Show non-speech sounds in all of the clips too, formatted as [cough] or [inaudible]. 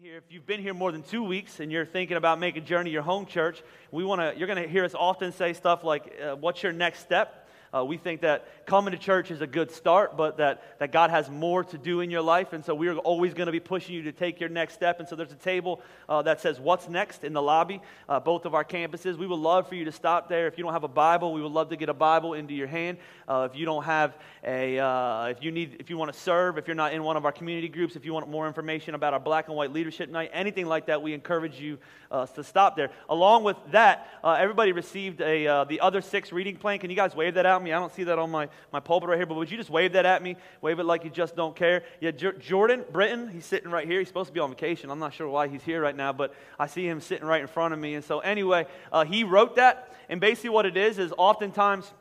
being here. If you've been here more than two weeks and you're thinking about making Journey your home church, we want to. You're going to hear us often say stuff like, uh, "What's your next step?" Uh, we think that coming to church is a good start, but that, that God has more to do in your life. And so we're always going to be pushing you to take your next step. And so there's a table uh, that says, What's next in the lobby, uh, both of our campuses. We would love for you to stop there. If you don't have a Bible, we would love to get a Bible into your hand. Uh, if you don't have a, uh, if you need, if you want to serve, if you're not in one of our community groups, if you want more information about our black and white leadership night, anything like that, we encourage you uh, to stop there. Along with that, everybody received a, the other six reading plan. Can you guys wave that out? Me. I don't see that on my, my pulpit right here, but would you just wave that at me? Wave it like you just don't care. Yeah, J- Jordan Britton, he's sitting right here. He's supposed to be on vacation. I'm not sure why he's here right now, but I see him sitting right in front of me. And so, anyway, uh, he wrote that. And basically, what it is, is oftentimes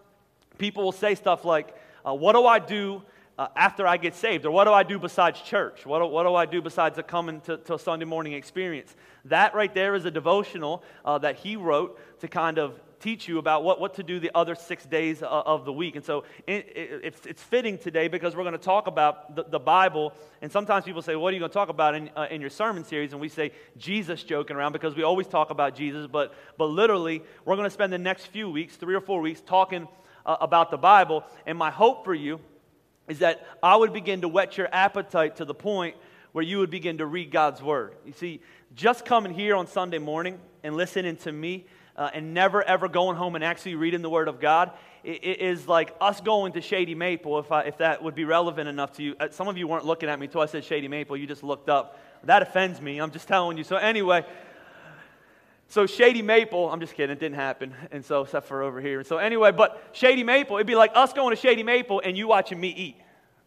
people will say stuff like, uh, What do I do? Uh, after I get saved? Or what do I do besides church? What do, what do I do besides a coming to, to, a Sunday morning experience? That right there is a devotional uh, that he wrote to kind of teach you about what, what to do the other six days of the week. And so it, it, it's, it's fitting today because we're going to talk about the, the, Bible. And sometimes people say, What are you going to talk about in, uh, in your sermon series? And we say, Jesus joking around because we always talk about Jesus. But, but literally, we're going to spend the next few weeks, three or four weeks, talking uh, about the Bible. And my hope for you is that I would begin to whet your appetite to the point where you would begin to read God's Word. You see, just coming here on Sunday morning and listening to me uh, and never ever going home and actually reading the Word of God it, it is like us going to Shady Maple, if, I, if that would be relevant enough to you. Uh, some of you weren't looking at me until I said Shady Maple. You just looked up. That offends me. I'm just telling you. So, anyway. So Shady Maple, I'm just kidding, it didn't happen. And so, except for over here. And So anyway, but Shady Maple, it'd be like us going to Shady Maple and you watching me eat.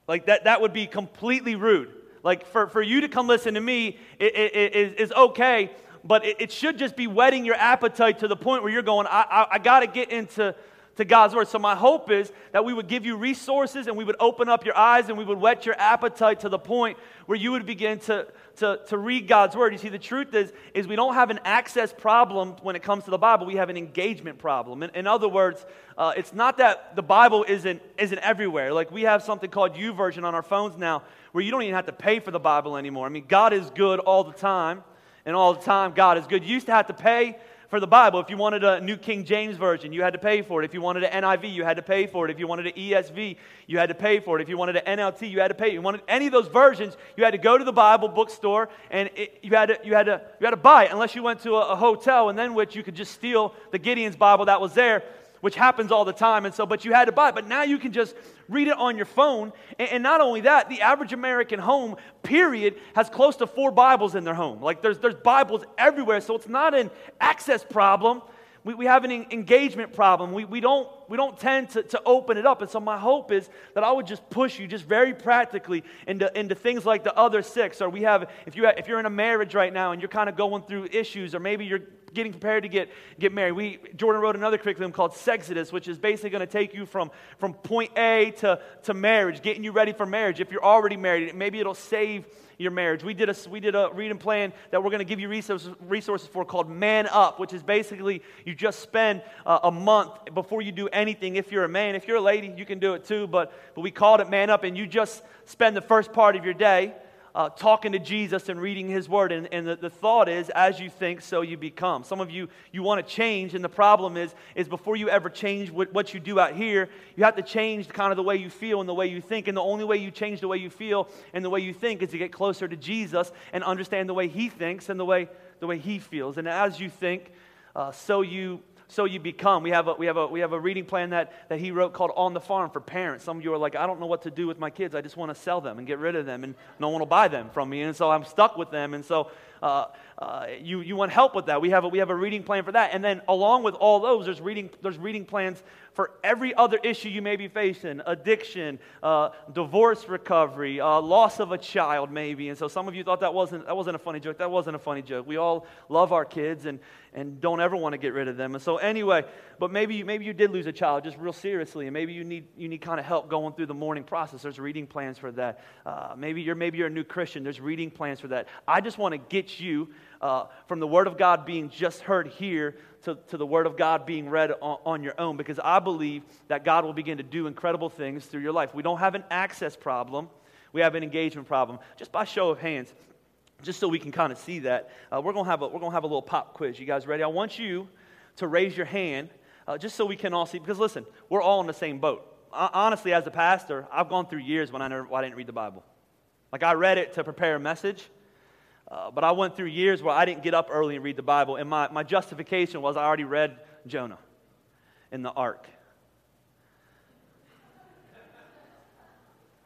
Like that, that would be completely rude. Like for, for you to come listen to me it, it is okay, but it, it, should just be whetting your appetite to the point where you're going, I, I, I got to get into to God's word. So my hope is that we would give you resources and we would open up your eyes and we would whet your appetite to the point where you would begin to, to, to read God's word. You see, the truth is, is we don't have an access problem when it comes to the Bible. We have an engagement problem. In, in other words, uh, it's not that the Bible isn't, isn't everywhere. Like we have something called YouVersion on our phones now where you don't even have to pay for the Bible anymore. I mean, God is good all the time and all the time God is good. You used to have to pay for the Bible. If you wanted a New King James Version, you had to pay for it. If you wanted an NIV, you had to pay for it. If you wanted an ESV, you had to pay for it. If you wanted an NLT, you had to pay. If you wanted any of those versions, you had to go to the Bible bookstore and it, you, had to, you, had to, you had to buy it unless you went to a, a hotel and then which you could just steal the Gideon's Bible that was there which happens all the time. And so, but you had to buy it. But now you can just read it on your phone. And, and, not only that, the average American home, period, has close to four Bibles in their home. Like there's, there's Bibles everywhere. So it's not an access problem. We, we have an engagement problem. We, we, don't, we don't tend to, to open it up. And so, my hope is that I would just push you, just very practically, into, into things like the other six. Or we have, if, you have, if you're in a marriage right now and you're kind of going through issues, or maybe you're getting prepared to get, get married. We, Jordan wrote another curriculum called Sexodus, which is basically going to take you from, from point A to, to marriage, getting you ready for marriage. If you're already married, maybe it'll save your marriage. We did a, we did a reading plan that we're going to give you resources, resources for called Man Up, which is basically you just spend uh, a month before you do anything. If you're a man, if you're a lady, you can do it too, but, but we called it Man Up, and you just spend the first part of your day uh, talking to Jesus and reading his word. And, and the, the thought is, as you think, so you become. Some of you, you want to change, and the problem is, is before you ever change what, what you do out here, you have to change kind of the way you feel and the way you think. And the only way you change the way you feel and the way you think is to get closer to Jesus and understand the way he thinks and the way, the way he feels. And as you think, uh, so you so you become. We have a, we have a, we have a reading plan that, that he wrote called On the Farm for parents. Some of you are like, I don't know what to do with my kids. I just want to sell them and get rid of them, and no one will buy them from me. And so I'm stuck with them. And so uh, uh, you, you want help with that. We have, a, we have a reading plan for that. And then along with all those, there's reading, there's reading plans for every other issue you may be facing addiction, uh, divorce recovery, uh, loss of a child, maybe. And so some of you thought that wasn't, that wasn't a funny joke. That wasn't a funny joke. We all love our kids and, and don't ever want to get rid of them. And so, anyway, but maybe, maybe you did lose a child just real seriously, and maybe you need, you need kind of help going through the mourning process. There's reading plans for that. Uh, maybe, you're, maybe you're a new Christian. There's reading plans for that. I just want to get you uh, from the Word of God being just heard here to, to the Word of God being read on, on your own because I believe that God will begin to do incredible things through your life. We don't have an access problem, we have an engagement problem. Just by show of hands, just so we can kind of see that, uh, we're going to have a, we're going to have a little pop quiz. You guys ready? I want you to raise your hand uh, just so we can all see. Because listen, we're all in the same boat. honestly, as a pastor, I've gone through years when I, never, I didn't read the Bible. Like I read it to prepare a message, uh, but I went through years where I didn't get up early and read the Bible. And my, my justification was I already read Jonah in the ark.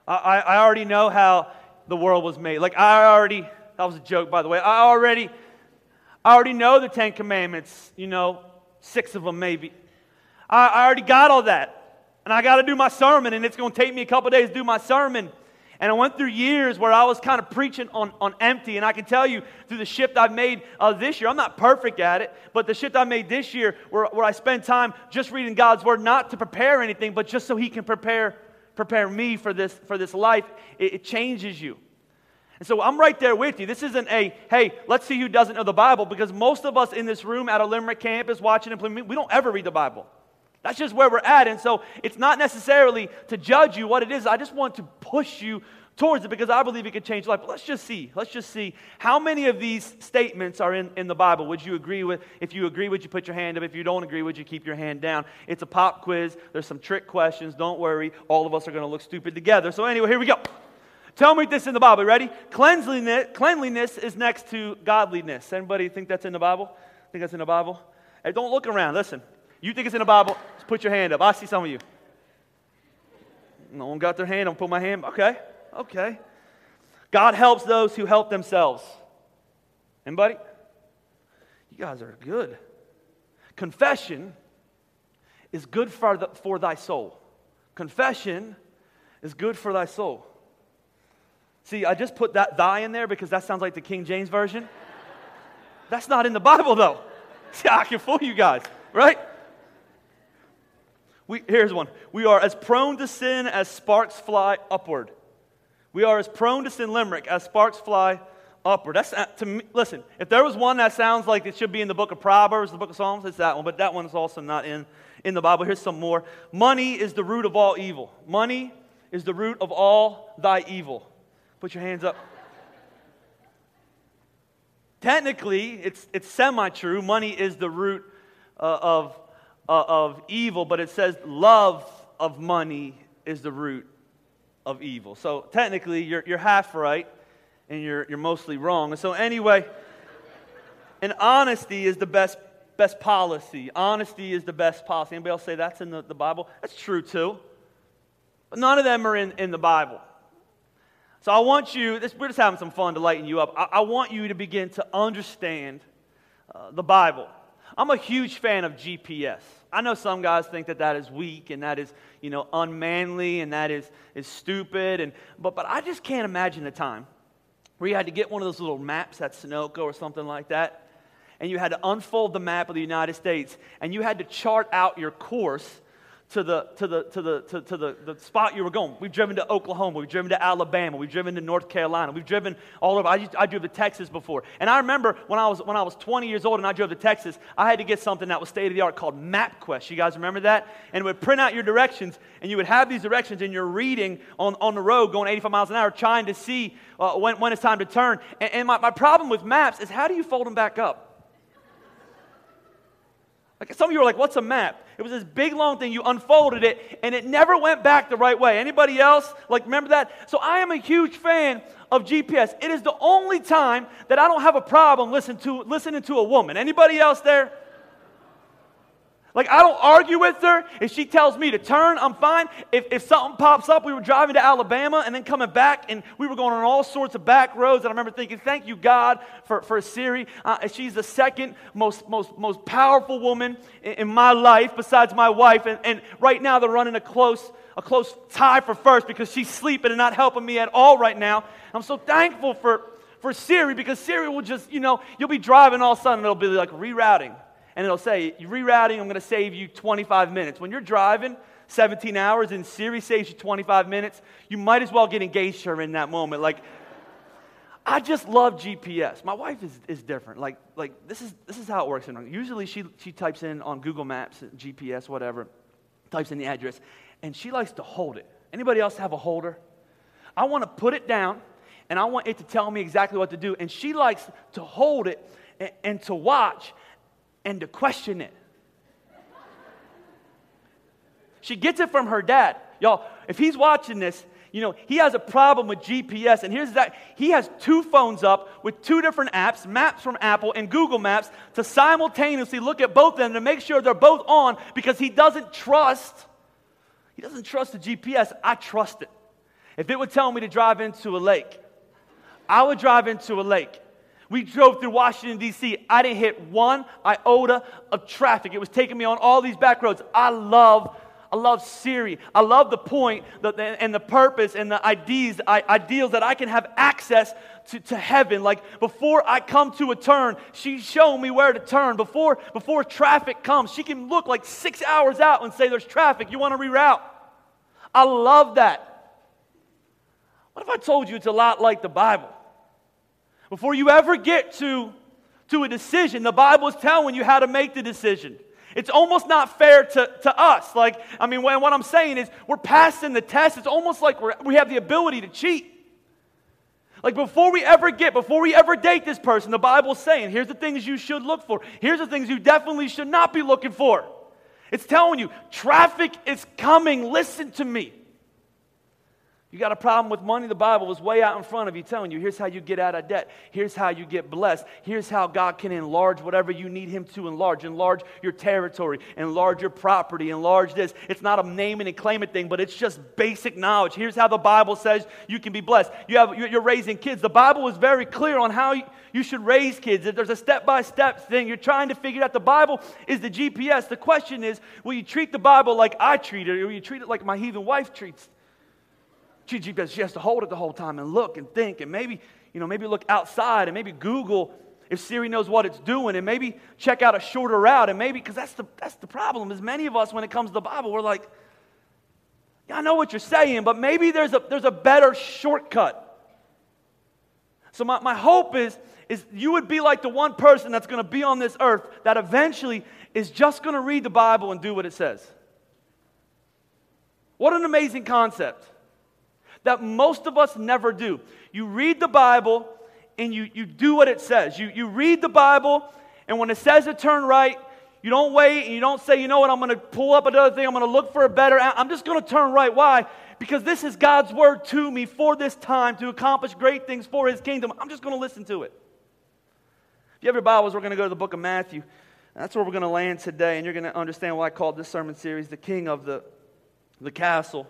I, I already know how the world was made. Like I already, that was a joke, by the way. I already, I already know the Ten Commandments, you know, six of them maybe. I, I already got all that. And I got to do my sermon, and it's going to take me a couple days to do my sermon. And I went through years where I was kind of preaching on, on empty. And I can tell you through the shift I've made uh, this year, I'm not perfect at it, but the shift I made this year where, where I spend time just reading God's word, not to prepare anything, but just so He can prepare, prepare me for this, for this life, it, it changes you. And so I'm right there with you. This isn't a, hey, let's see who doesn't know the Bible, because most of us in this room at a Limerick campus watching and we don't ever read the Bible. That's just where we're at. And so it's not necessarily to judge you what it is. I just want to push you towards it because I believe it could change life. But let's just see. Let's just see how many of these statements are in, in the Bible. Would you agree with? If you agree, would you put your hand up? If you don't agree, would you keep your hand down? It's a pop quiz. There's some trick questions. Don't worry. All of us are going to look stupid together. So anyway, here we go. Tell me this in the Bible. Ready? Cleanliness, cleanliness is next to godliness. Anybody think that's in the Bible? Think that's in the Bible? Hey, don't look around. Listen. You think it's in the Bible? Put your hand up. I see some of you. No one got their hand. I'm put my hand. Okay. Okay. God helps those who help themselves. Anybody? You guys are good. Confession is good for, the, for thy soul. Confession is good for thy soul. See, I just put that thy in there because that sounds like the King James Version. That's not in the Bible, though. [laughs] See, I can fool you guys, right? We, here's one. We are as prone to sin as sparks fly upward. We are as prone to sin, Limerick, as sparks fly upward. That's uh, to me, listen. If there was one that sounds like it should be in the book of Proverbs, the book of Psalms, it's that one. But that one is also not in in the Bible. Here's some more. Money is the root of all evil. Money is the root of all thy evil. Put your hands up. Technically, it's, it's semi true. Money is the root uh, of, uh, of evil, but it says love of money is the root of evil. So technically, you're, you're half right and you're, you're mostly wrong. And so, anyway, and honesty is the best, best policy. Honesty is the best policy. Anybody else say that's in the, the Bible? That's true too. But none of them are in, in the Bible. So I want you, this, we're just having some fun to lighten you up. I, I want you to begin to understand uh, the Bible. I'm a huge fan of GPS. I know some guys think that that is weak and that is, you know, unmanly and that is, is stupid. And, but, but I just can't imagine a time where you had to get one of those little maps at Sunoco or something like that, and you had to unfold the map of the United States, and you had to chart out your course to the, to the, to the, to, to the, the spot you were going. We've driven to Oklahoma. We've driven to Alabama. We've driven to North Carolina. We've driven all over. I, I drove to Texas before. And I remember when I, was, when I was 20 years old and I drove to Texas, I had to get something that was state of the art called MapQuest. You guys remember that? And it would print out your directions, and you would have these directions, and you're reading on, on the road going 85 miles an hour, trying to see uh, when, when it's time to turn. And, and my, my problem with maps is how do you fold them back up? Like some of you are like, what's a map? It was this big long thing. You unfolded it, and it never went back the right way. Anybody else like remember that? So I am a huge fan of GPS. It is the only time that I don't have a problem listening to, listening to a woman. Anybody else there? Like, I don't argue with her. If she tells me to turn, I'm fine. If, if something pops up, we were driving to Alabama and then coming back, and we were going on all sorts of back roads. And I remember thinking, thank you, God, for, for Siri. Uh, she's the second most, most, most powerful woman in, in my life besides my wife. And, and right now, they're running a close, a close tie for first because she's sleeping and not helping me at all right now. I'm so thankful for, for Siri because Siri will just, you know, you'll be driving all of a sudden, it'll be like rerouting and it'll say, rerouting, I'm going to save you 25 minutes. When you're driving 17 hours and Siri saves you 25 minutes, you might as well get engaged to her in that moment. Like, I just love GPS. My wife is, is different. Like, like this, is, this is how it works. Usually she, she types in on Google Maps, GPS, whatever, types in the address, and she likes to hold it. Anybody else have a holder? I want to put it down and I want it to tell me exactly what to do. And she likes to hold it and, and to watch and to question it. She gets it from her dad. Y'all, if he's watching this, you know, he has a problem with GPS. And here's that he has two phones up with two different apps, Maps from Apple and Google Maps, to simultaneously look at both of them to make sure they're both on because he doesn't trust. He doesn't trust the GPS. I trust it. If it would tell me to drive into a lake, I would drive into a lake. We drove through Washington, D.C. I didn't hit one iota of traffic. It was taking me on all these back roads. I love, I love Siri. I love the point and the purpose and the ideas, ideals that I can have access to, to heaven. Like before I come to a turn, she's showing me where to turn. Before, before traffic comes, she can look like six hours out and say, There's traffic. You want to reroute? I love that. What if I told you it's a lot like the Bible? Before you ever get to, to a decision, the Bible is telling you how to make the decision. It's almost not fair to, to us. Like, I mean, what I'm saying is we're passing the test. It's almost like we we have the ability to cheat. Like, before we ever get, before we ever date this person, the Bible's saying, here's the things you should look for. Here's the things you definitely should not be looking for. It's telling you, traffic is coming. Listen to me. You got a problem with money? The Bible was way out in front of you telling you here's how you get out of debt. Here's how you get blessed. Here's how God can enlarge whatever you need Him to enlarge. Enlarge your territory, enlarge your property, enlarge this. It's not a name and claim it thing, but it's just basic knowledge. Here's how the Bible says you can be blessed. You have, you're raising kids. The Bible is very clear on how you should raise kids. If there's a step by step thing. You're trying to figure out the Bible is the GPS. The question is will you treat the Bible like I treat it, or will you treat it like my heathen wife treats she, she has to hold it the whole time and look and think and maybe, you know, maybe look outside and maybe Google if Siri knows what it's doing and maybe check out a shorter route and maybe, because that's the, that's the problem is many of us when it comes to the Bible, we're like, yeah, I know what you're saying, but maybe there's a, there's a better shortcut. So my, my hope is, is you would be like the one person that's going to be on this earth that eventually is just going to read the Bible and do what it says. What an amazing concept that most of us never do. You read the Bible and you, you do what it says. You, you read the Bible, and when it says to turn right, you don't wait and you don't say, you know what, I'm going to pull up another thing, I'm going to look for a better, I'm just going to turn right. Why? Because this is God's word to me for this time to accomplish great things for his kingdom. I'm just going to listen to it. If you have your Bibles, we're going to go to the book of Matthew. That's where we're going to land today, and you're going to understand why I called this sermon series The King of the, the Castle.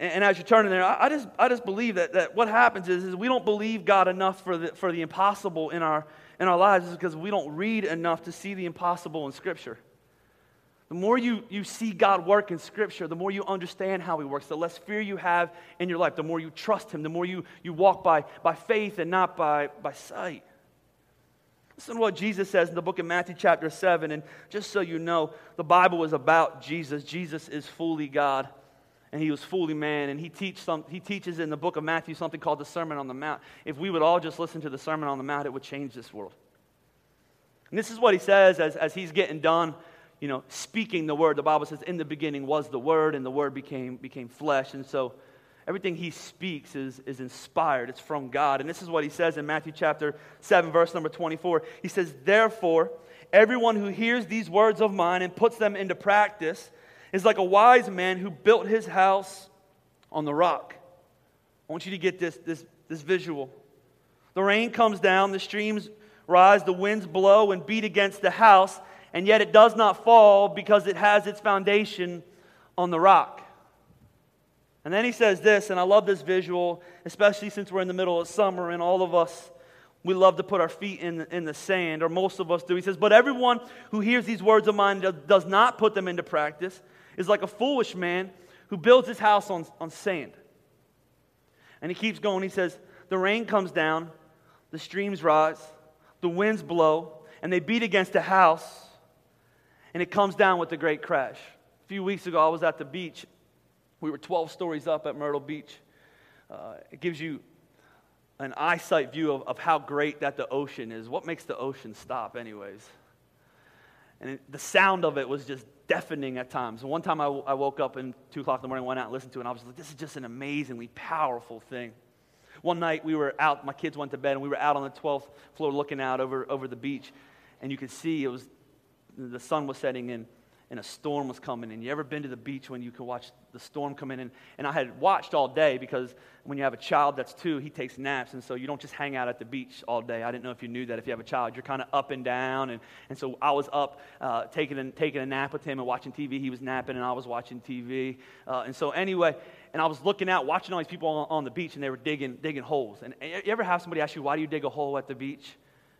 And, as you turn in there, I, I, just, I just believe that, that what happens is, is we don't believe God enough for the, for the impossible in our, in our lives is because we don't read enough to see the impossible in Scripture. The more you, you see God work in Scripture, the more you understand how He works, the less fear you have in your life, the more you trust Him, the more you, you walk by, by faith and not by, by sight. Listen to what Jesus says in the book of Matthew, chapter 7. And just so you know, the Bible is about Jesus. Jesus is fully God and he was fully man. And he, teach some, he teaches in the book of Matthew something called the Sermon on the Mount. If we would all just listen to the Sermon on the Mount, it would change this world. And this is what he says as, as he's getting done, you know, speaking the word. The Bible says, in the beginning was the word, and the word became, became flesh. And so everything he speaks is, is inspired, it's from God. And this is what he says in Matthew chapter 7, verse number 24. He says, Therefore, everyone who hears these words of mine and puts them into practice, is like a wise man who built his house on the rock. I want you to get this, this, this visual. The rain comes down, the streams rise, the winds blow and beat against the house, and yet it does not fall because it has its foundation on the rock. And then he says this, and I love this visual, especially since we're in the middle of summer and all of us we love to put our feet in, in the sand, or most of us do. He says, But everyone who hears these words of mine does not put them into practice is like a foolish man who builds his house on, on sand. And he keeps going. He says, The rain comes down, the streams rise, the winds blow, and they beat against the house, and it comes down with a great crash. A few weeks ago, I was at the beach. We were 12 stories up at Myrtle Beach. Uh, it gives you an eyesight view of, of how great that the ocean is. What makes the ocean stop, anyways? And it, the sound of it was just deafening at times. One time I, I woke up and 2 o'clock in the morning, went out and listened to it, and I was like, this is just an amazingly powerful thing. One night we were out, my kids went to bed, and we were out on the 12th floor looking out over, over the beach. And you could see it was, the sun was setting in and a storm was coming And You ever been to the beach when you can watch the storm come in? And, and I had watched all day because when you have a child that's two, he takes naps. And so you don't just hang out at the beach all day. I didn't know if you knew that. If you have a child, you're kind of up and down. And, and so I was up uh, taking, a, taking a nap with him and watching TV. He was napping and I was watching TV. Uh, and so, anyway, and I was looking out, watching all these people on, on the beach, and they were digging, digging holes. And you ever have somebody ask you, why do you dig a hole at the beach?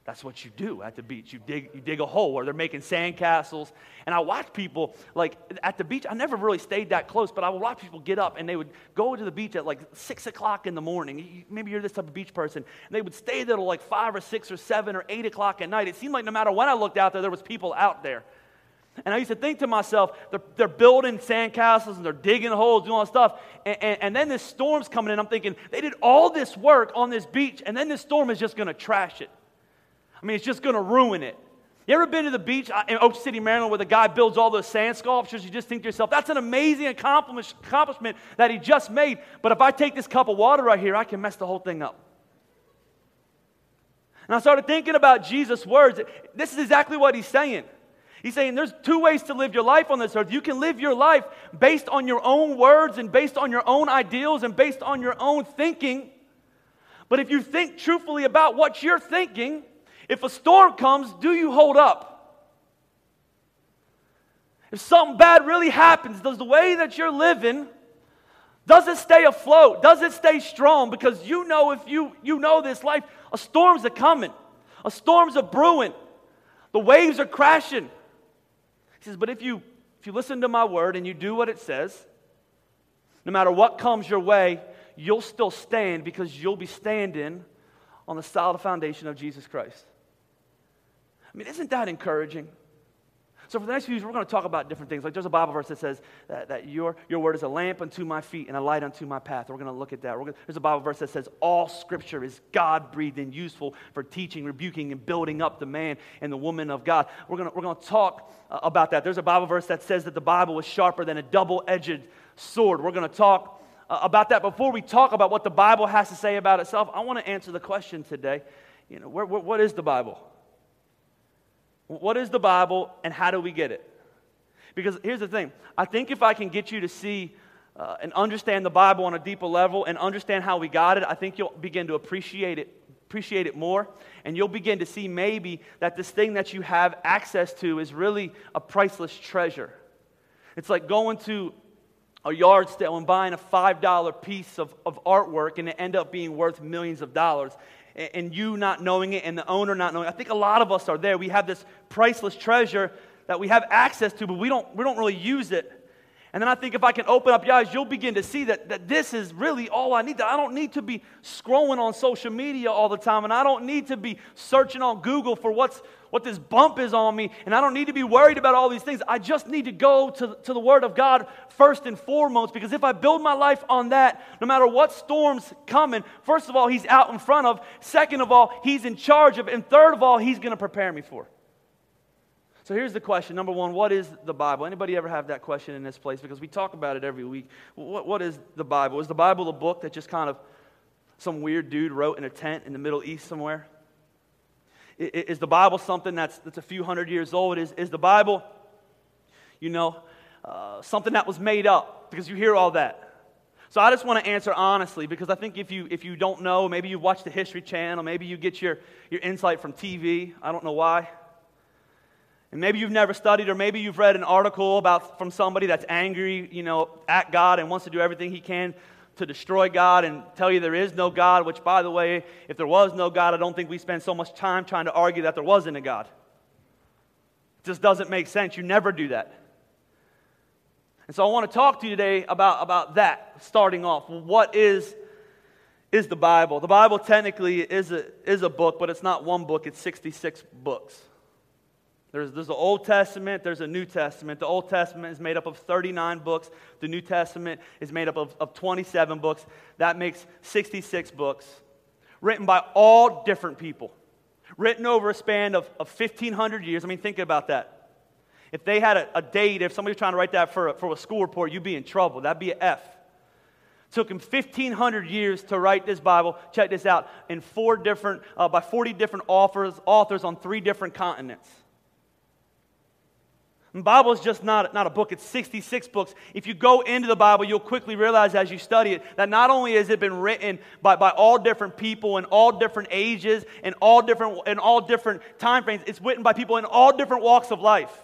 That's what you do at the beach. You dig, you dig a hole where they're making sandcastles. And I watch people, like at the beach, I never really stayed that close, but I would watch people get up and they would go to the beach at like six o'clock in the morning. Maybe you're this type of beach person. And they would stay there till like five or six or seven or eight o'clock at night. It seemed like no matter when I looked out there, there was people out there. And I used to think to myself, they're, they're building sandcastles and they're digging holes, doing all this stuff. And, and, and, then this storm's coming in. I'm thinking, they did all this work on this beach, and then this storm is just going to trash it. I mean, it's just going to ruin it. You ever been to the beach uh, in Ocean City, Maryland, where the guy builds all those sand sculptures? You just think to yourself, that's an amazing accomplishment that he just made. But if I take this cup of water right here, I can mess the whole thing up. And I started thinking about Jesus' words. This is exactly what he's saying. He's saying there's two ways to live your life on this earth. You can live your life based on your own words and based on your own ideals and based on your own thinking. But if you think truthfully about what you're thinking, if a storm comes, do you hold up? If something bad really happens, does the way that you're living, does it stay afloat? Does it stay strong? Because you know if you, you know this life, a storm's a coming. A storm's a brewing. The waves are crashing. He says, but if you if you listen to my word and you do what it says, no matter what comes your way, you'll still stand because you'll be standing on the solid foundation of Jesus Christ. I mean, isn't that encouraging? So, for the next few weeks, we're going to talk about different things. Like, there's a Bible verse that says that, that your, your word is a lamp unto my feet and a light unto my path. We're going to look at that. Gonna, there's a Bible verse that says all scripture is God breathed and useful for teaching, rebuking, and building up the man and the woman of God. We're going to, we're going to talk uh, about that. There's a Bible verse that says that the Bible is sharper than a double edged sword. We're going to talk uh, about that. Before we talk about what the Bible has to say about itself, I want to answer the question today. You know, where, where, what is the Bible? What is the Bible and how do we get it? Because here's the thing I think if I can get you to see uh, and understand the Bible on a deeper level and understand how we got it, I think you'll begin to appreciate it, appreciate it more. And you'll begin to see maybe that this thing that you have access to is really a priceless treasure. It's like going to a yard sale and buying a $5 piece of, of artwork and it end up being worth millions of dollars and you not knowing it and the owner not knowing. I think a lot of us are there. We have this priceless treasure that we have access to, but we don't, we don't really use it. And then I think if I can open up your eyes, you'll begin to see that, that this is really all I need. That I don't need to be scrolling on social media all the time, and I don't need to be searching on Google for what's, what this bump is on me, and I don't need to be worried about all these things. I just need to go to, to the Word of God first and foremost, because if I build my life on that, no matter what storm's coming, first of all, He's out in front of, second of all, He's in charge of, and third of all, He's going to prepare me for. So here's the question. Number one, what is the Bible? Anybody ever have that question in this place? Because we talk about it every week. What, what is the Bible? Is the Bible a book that just kind of some weird dude wrote in a tent in the Middle East somewhere? Is the Bible something that's, that's a few hundred years old? Is, is the Bible, you know, uh, something that was made up? Because you hear all that. So I just want to answer honestly because I think if you, if you don't know, maybe you watch the History Channel, maybe you get your, your insight from TV. I don't know why. And maybe you've never studied, or maybe you've read an article about from somebody that's angry, you know, at God and wants to do everything he can to destroy God and tell you there is no God, which, by the way, if there was no God, I don't think we spend so much time trying to argue that there wasn't a God. It just doesn't make sense. You never do that. And so I want to talk to you today about, about that, starting off. What is, is the Bible? The Bible technically is a, is a book, but it's not one book, it's 66 books. There's, there's the Old Testament, there's a New Testament. The Old Testament is made up of 39 books, the New Testament is made up of, of 27 books. That makes 66 books, written by all different people, written over a span of, of 1,500 years. I mean, think about that. If they had a, a date, if somebody was trying to write that for a, for a school report, you'd be in trouble. That'd be an F. Took him 1,500 years to write this Bible. Check this out in four different, uh, by 40 different authors, authors on three different continents. The Bible is just not, not a book, it's 66 books. If you go into the Bible, you'll quickly realize as you study it that not only has it been written by, by all different people in all different ages and all different, in all different time frames, it's written by people in all different walks of life.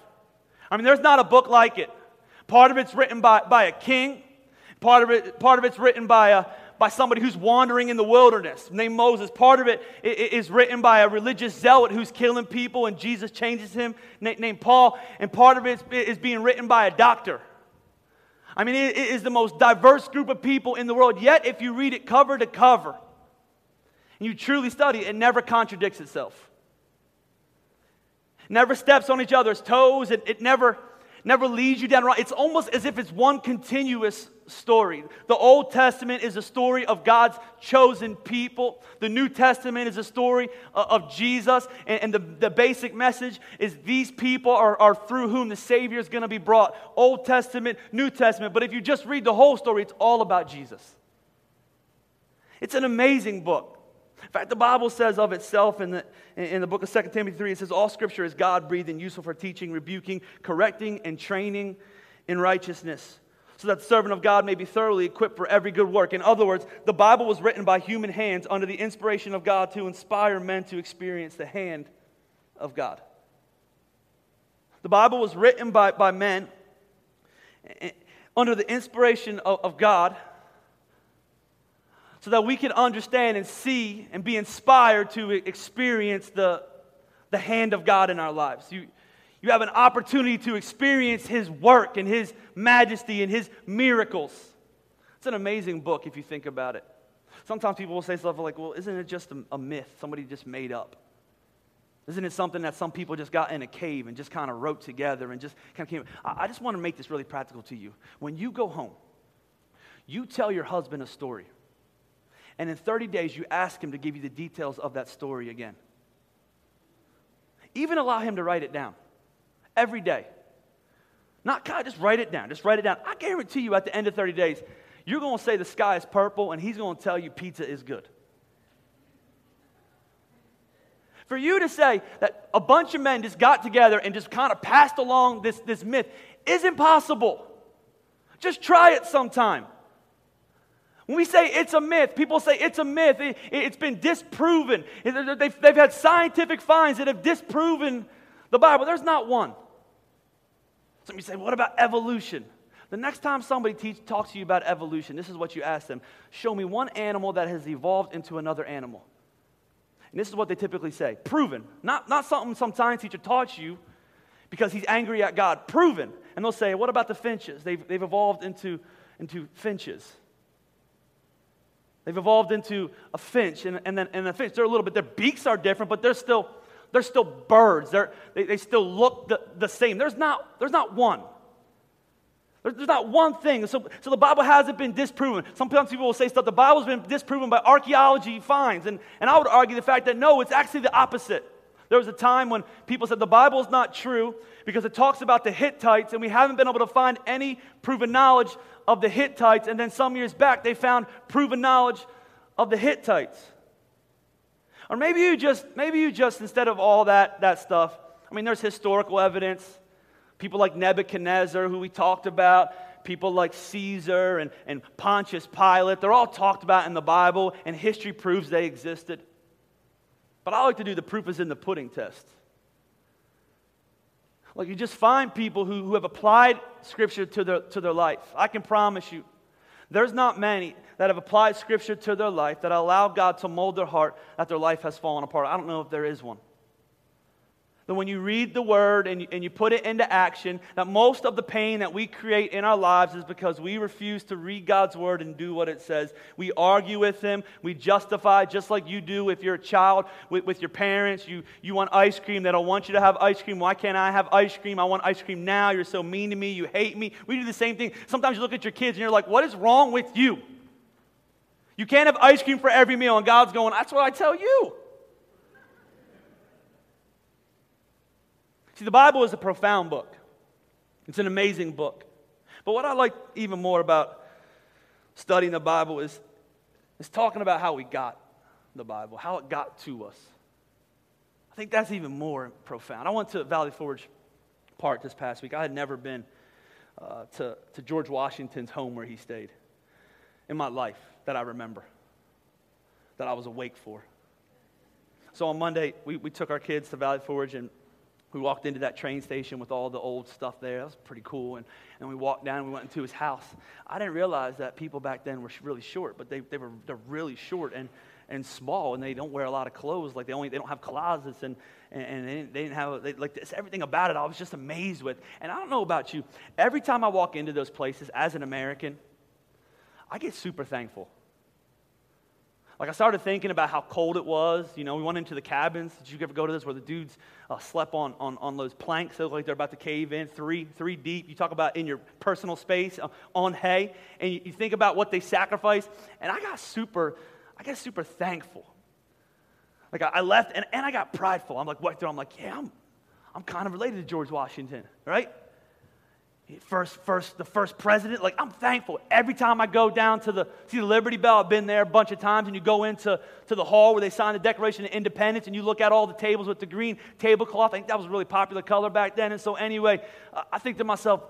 I mean, there's not a book like it. Part of it's written by, by a king, part of, it, part of it's written by a, by somebody who's wandering in the wilderness named Moses. Part of it is written by a religious zealot who's killing people and Jesus changes him named Paul. And part of it is being written by a doctor. I mean, it is the most diverse group of people in the world. Yet, if you read it cover to cover and you truly study it, never contradicts itself. Never steps on each other's toes. It, it never, never leads you down. It's almost as if it's one continuous story. The Old Testament is a story of God's chosen people. The New Testament is a story uh, of Jesus. And, the, the basic message is these people are, are through whom the Savior is going to be brought. Old Testament, New Testament. But if you just read the whole story, it's all about Jesus. It's an amazing book. In fact, the Bible says of itself in the, in the book of 2 Timothy 3, it says, All scripture is God breathed and useful for teaching, rebuking, correcting, and training in righteousness so that the servant of God may be thoroughly equipped for every good work. In other words, the Bible was written by human hands under the inspiration of God to inspire men to experience the hand of God. The Bible was written by, by men eh, under the inspiration of, of God so that we can understand and see and be inspired to experience the, the hand of God in our lives. You, you have an opportunity to experience His work and His majesty and His miracles. It's an amazing book if you think about it. Sometimes people will say stuff like, well, isn't it just a, a myth somebody just made up? Isn't it something that some people just got in a cave and just kind of wrote together and just kind of came? I, I just want to make this really practical to you. When you go home, you tell your husband a story. And in 30 days, you ask him to give you the details of that story again. Even allow him to write it down every day. Not, God, just write it down. Just write it down. I guarantee you at the end of 30 days, you're going to say the sky is purple, and he's going to tell you pizza is good. For you to say that a bunch of men just got together and just kind of passed along this, this myth is impossible. Just try it sometime. When we say it's a myth, people say it's a myth. It, has been disproven. They've, they've had scientific finds that have disproven the Bible. There's not one. Some you say, what about evolution? The next time somebody teach, talks to you about evolution, this is what you ask them Show me one animal that has evolved into another animal. And this is what they typically say proven. Not, not something some science teacher taught you because he's angry at God. Proven. And they'll say, What about the finches? They've, they've evolved into, into finches. They've evolved into a finch, and, and then and a finch. They're a little bit, their beaks are different, but they're still they're still birds. They're, they, they still look the, the same. There's not, there's not one. There's, there's not one thing. So, so the Bible hasn't been disproven. Sometimes people will say stuff, the Bible's been disproven by archaeology finds. And, and I would argue the fact that no, it's actually the opposite. There was a time when people said the Bible is not true because it talks about the Hittites, and we haven't been able to find any proven knowledge of the Hittites. And then some years back, they found proven knowledge of the Hittites. Or maybe you just, maybe you just, instead of all that, that stuff, I mean, there's historical evidence. People like Nebuchadnezzar, who we talked about, people like Caesar and, and Pontius Pilate, they're all talked about in the Bible, and history proves they existed. But I like to do the proof is in the pudding test. Like you just find people who, who have applied Scripture to their, to their life. I can promise you, there's not many that have applied Scripture to their life that allow God to mold their heart that their life has fallen apart. I don't know if there is one that when you read the word and you, and you put it into action, that most of the pain that we create in our lives is because we refuse to read God's word and do what it says. We argue with Him, we justify, just like you do if you're a child with, with your parents. You, you want ice cream, they don't want you to have ice cream. Why can't I have ice cream? I want ice cream now. You're so mean to me, you hate me. We do the same thing. Sometimes you look at your kids and you're like, what is wrong with you? You can't have ice cream for every meal, and God's going, that's what I tell you. See, the Bible is a profound book, it's an amazing book. But what I like even more about studying the Bible is, is talking about how we got the Bible, how it got to us. I think that's even more profound. I went to Valley Forge Park this past week. I had never been uh, to, to George Washington's home where he stayed in my life that I remember, that I was awake for. So on Monday, we, we took our kids to Valley Forge and we walked into that train station with all the old stuff there. That was pretty cool. And, and we walked down and we went into his house. I didn't realize that people back then were really short, but they, they were they're really short and, and small, and they don't wear a lot of clothes. Like they only they don't have closets, and, and, and they, didn't, they didn't have they, like everything about it. I was just amazed with. And I don't know about you. Every time I walk into those places as an American, I get super thankful. Like I started thinking about how cold it was. You know, we went into the cabins. Did you ever go to this where the dudes uh, slept on, on, on those planks? They look like they're about to cave in, three, three deep. You talk about in your personal space uh, on hay, and you, you think about what they sacrificed. And I got super, I got super thankful. Like I, I left, and, and I got prideful. I'm like, what? I'm like, yeah, I'm, I'm kind of related to George Washington, right? First, first, the first president. Like, I'm thankful. Every time I go down to the, see the Liberty Bell, I've been there a bunch of times, and you go into to the hall where they signed the Declaration of Independence, and you look at all the tables with the green tablecloth. I think that was a really popular color back then. And so, anyway, I think to myself,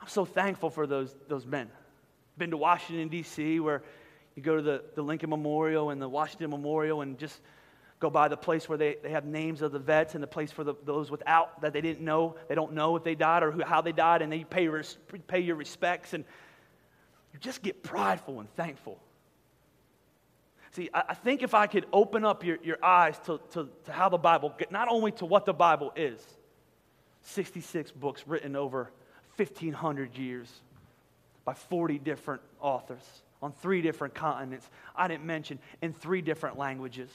I'm so thankful for those, those men. Been to Washington, D.C., where you go to the, the Lincoln Memorial and the Washington Memorial, and just go by the place where they, they have names of the vets and the place for the, those without that they didn't know. They don't know if they died or who, how they died, and they pay, pay your respects. And you just get prideful and thankful. See, I, I think if I could open up your, your eyes to, to, to how the Bible, not only to what the Bible is 66 books written over 1,500 years by 40 different authors on three different continents. I didn't mention in three different languages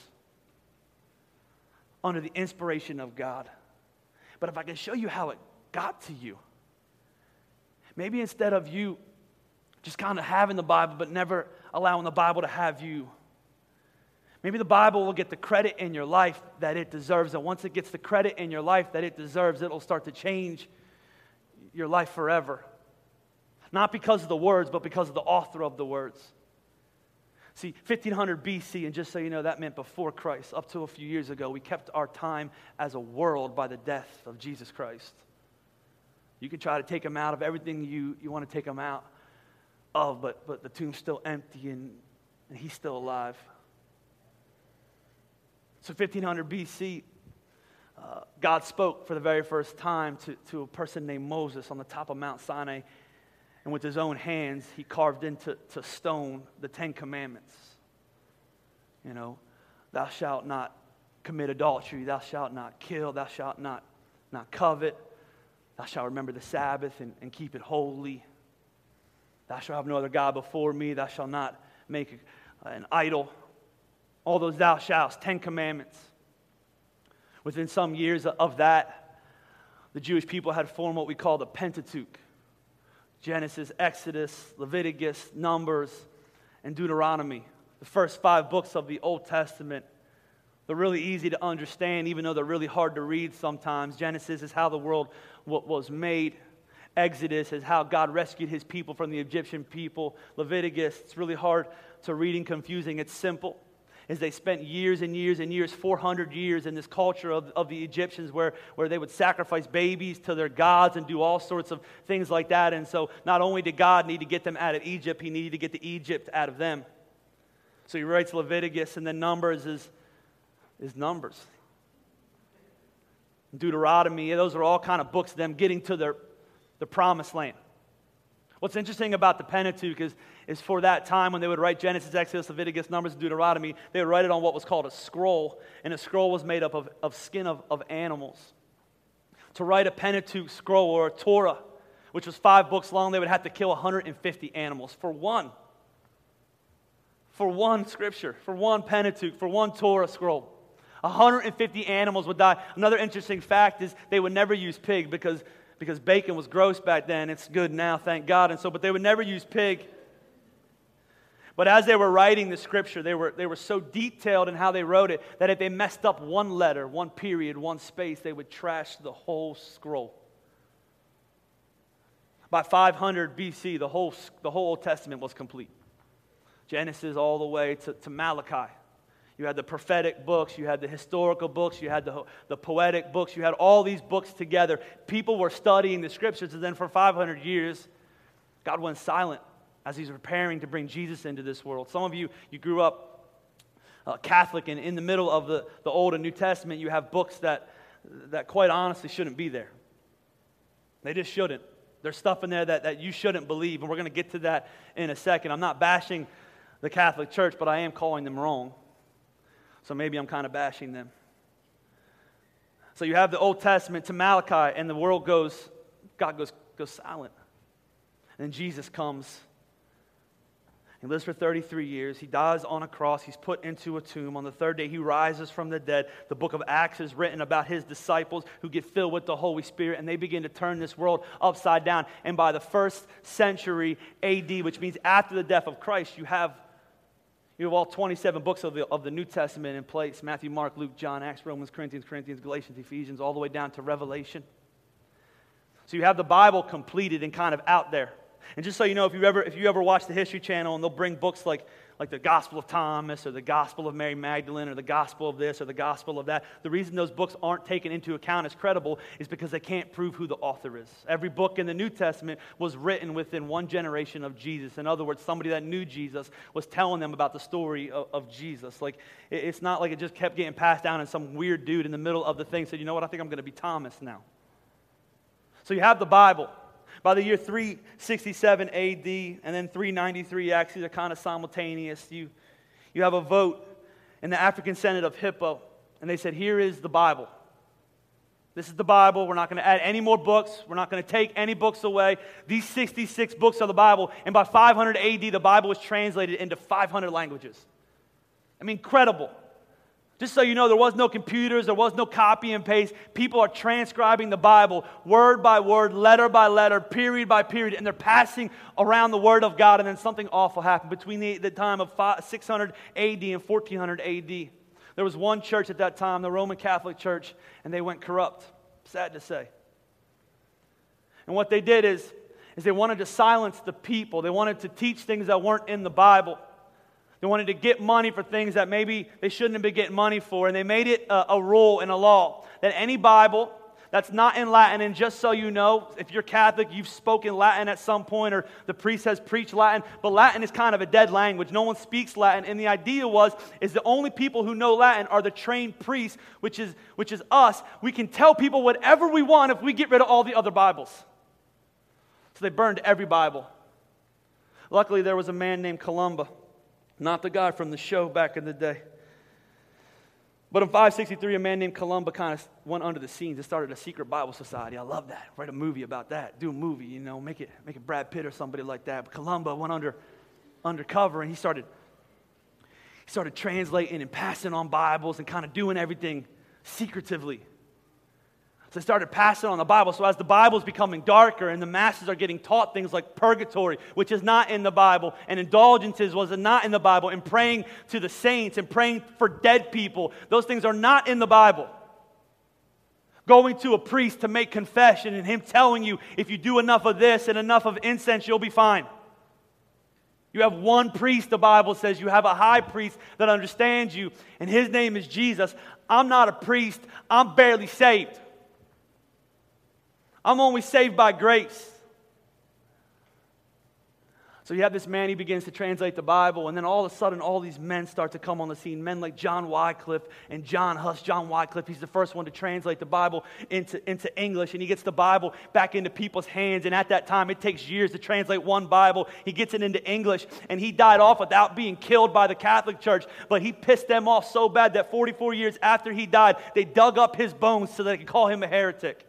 under the inspiration of God. But if I can show you how it got to you, maybe instead of you just kind of having the Bible but never allowing the Bible to have you, maybe the Bible will get the credit in your life that it deserves. And once it gets the credit in your life that it deserves, it'll start to change your life forever. Not because of the words, but because of the author of the words. See, 1500 BC, and just so you know, that meant before Christ, up to a few years ago, we kept our time as a world by the death of Jesus Christ. You can try to take him out of everything you, you want to take him out of, but, but the tomb's still empty and, and he's still alive. So, 1500 BC, uh, God spoke for the very first time to, to a person named Moses on the top of Mount Sinai and with his own hands, he carved into to stone the Ten Commandments. You know, thou shalt not commit adultery, thou shalt not kill, thou shalt not, not covet, thou shalt remember the Sabbath and, and keep it holy. Thou shalt have no other God before me, thou shalt not make an idol. All those thou shalt, Ten Commandments. Within some years of that, the Jewish people had formed what we call the Pentateuch. Genesis, Exodus, Leviticus, Numbers, and Deuteronomy. The first five books of the Old Testament. They're really easy to understand, even though they're really hard to read sometimes. Genesis is how the world was made. Exodus is how God rescued his people from the Egyptian people. Leviticus, it's really hard to read and confusing. It's simple is they spent years and years and years, 400 years, in this culture of, of the Egyptians where, where they would sacrifice babies to their gods and do all sorts of things like that. And so not only did God need to get them out of Egypt, he needed to get the Egypt out of them. So he writes Leviticus, and then Numbers is, is Numbers. Deuteronomy, those are all kind of books them getting to their, the promised land. What's interesting about the Pentateuch is, is for that time when they would write Genesis, Exodus, Leviticus, Numbers, Deuteronomy, they would write it on what was called a scroll, and a scroll was made up of, of skin of, of animals. To write a Pentateuch scroll or a Torah, which was five books long, they would have to kill 150 animals for one. For one scripture, for one Pentateuch, for one Torah scroll. 150 animals would die. Another interesting fact is they would never use pig because because bacon was gross back then. It's good now, thank God. And so, but they would never use pig. But as they were writing the scripture, they were, they were so detailed in how they wrote it that if they messed up one letter, one period, one space, they would trash the whole scroll. By 500 BC, the whole, the whole Old Testament was complete. Genesis all the way to, to Malachi. You had the prophetic books, you had the historical books, you had the, the poetic books, you had all these books together. People were studying the scriptures, and then for 500 years, God went silent as He's preparing to bring Jesus into this world. Some of you, you grew up uh, Catholic, and in the middle of the, the Old and New Testament, you have books that, that quite honestly shouldn't be there. They just shouldn't. There's stuff in there that, that you shouldn't believe, and we're going to get to that in a second. I'm not bashing the Catholic Church, but I am calling them wrong. So maybe I'm kind of bashing them. So you have the Old Testament to Malachi, and the world goes, God goes, goes silent. And Jesus comes. He lives for 33 years. He dies on a cross. He's put into a tomb. On the third day, he rises from the dead. The book of Acts is written about his disciples who get filled with the Holy Spirit, and they begin to turn this world upside down. And by the first century AD, which means after the death of Christ, you have you have all 27 books of the, of the New Testament in place Matthew, Mark, Luke, John, Acts, Romans, Corinthians, Corinthians, Galatians, Ephesians, all the way down to Revelation. So you have the Bible completed and kind of out there. And just so you know, if you ever, if you ever watch the History Channel and they'll bring books like like the Gospel of Thomas or the Gospel of Mary Magdalene or the Gospel of this or the Gospel of that. The reason those books aren't taken into account as credible is because they can't prove who the author is. Every book in the New Testament was written within one generation of Jesus. In other words, somebody that knew Jesus was telling them about the story of, of Jesus. Like, it's not like it just kept getting passed down and some weird dude in the middle of the thing said, you know what, I think I'm going to be Thomas now. So you have the Bible. By the year 367 AD and then 393, actually, they're kind of simultaneous. You, you have a vote in the African Synod of Hippo, and they said, Here is the Bible. This is the Bible. We're not going to add any more books. We're not going to take any books away. These 66 books are the Bible. And by 500 AD, the Bible was translated into 500 languages. I mean, incredible. Just so you know, there was no computers, there was no copy and paste. People are transcribing the Bible word by word, letter by letter, period by period, and they're passing around the Word of God, and then something awful happened between the, the time of 600 AD and 1400 AD. There was one church at that time, the Roman Catholic Church, and they went corrupt. Sad to say. And what they did is, is they wanted to silence the people. They wanted to teach things that weren't in the Bible. They wanted to get money for things that maybe they shouldn't have been getting money for. And they made it a, a rule and a law that any Bible that's not in Latin, and just so you know, if you're Catholic, you've spoken Latin at some point, or the priest has preached Latin, but Latin is kind of a dead language. No one speaks Latin. And the idea was, is the only people who know Latin are the trained priests, which is, which is us. We can tell people whatever we want if we get rid of all the other Bibles. So they burned every Bible. Luckily, there was a man named Columba not the guy from the show back in the day. But in 563, a man named Columba kind of went under the scenes and started a secret Bible society. I love that. Write a movie about that. Do a movie, you know, make it, make it Brad Pitt or somebody like that. But Columba went under, undercover and he started, he started translating and passing on Bibles and kind of doing everything secretively. So they started passing on the Bible. So as the Bible is becoming darker and the masses are getting taught things like purgatory, which is not in the Bible, and indulgences was not in the Bible, and praying to the saints and praying for dead people, those things are not in the Bible. Going to a priest to make confession and him telling you if you do enough of this and enough of incense, you'll be fine. You have one priest, the Bible says. You have a high priest that understands you, and his name is Jesus. I'm not a priest, I'm barely saved. I'm only saved by grace. So you have this man, he begins to translate the Bible, and then all of a sudden, all these men start to come on the scene. Men like John Wycliffe and John Huss. John Wycliffe, he's the first one to translate the Bible into, into English, and he gets the Bible back into people's hands. And at that time, it takes years to translate one Bible. He gets it into English, and he died off without being killed by the Catholic Church. But he pissed them off so bad that 44 years after he died, they dug up his bones so they could call him a heretic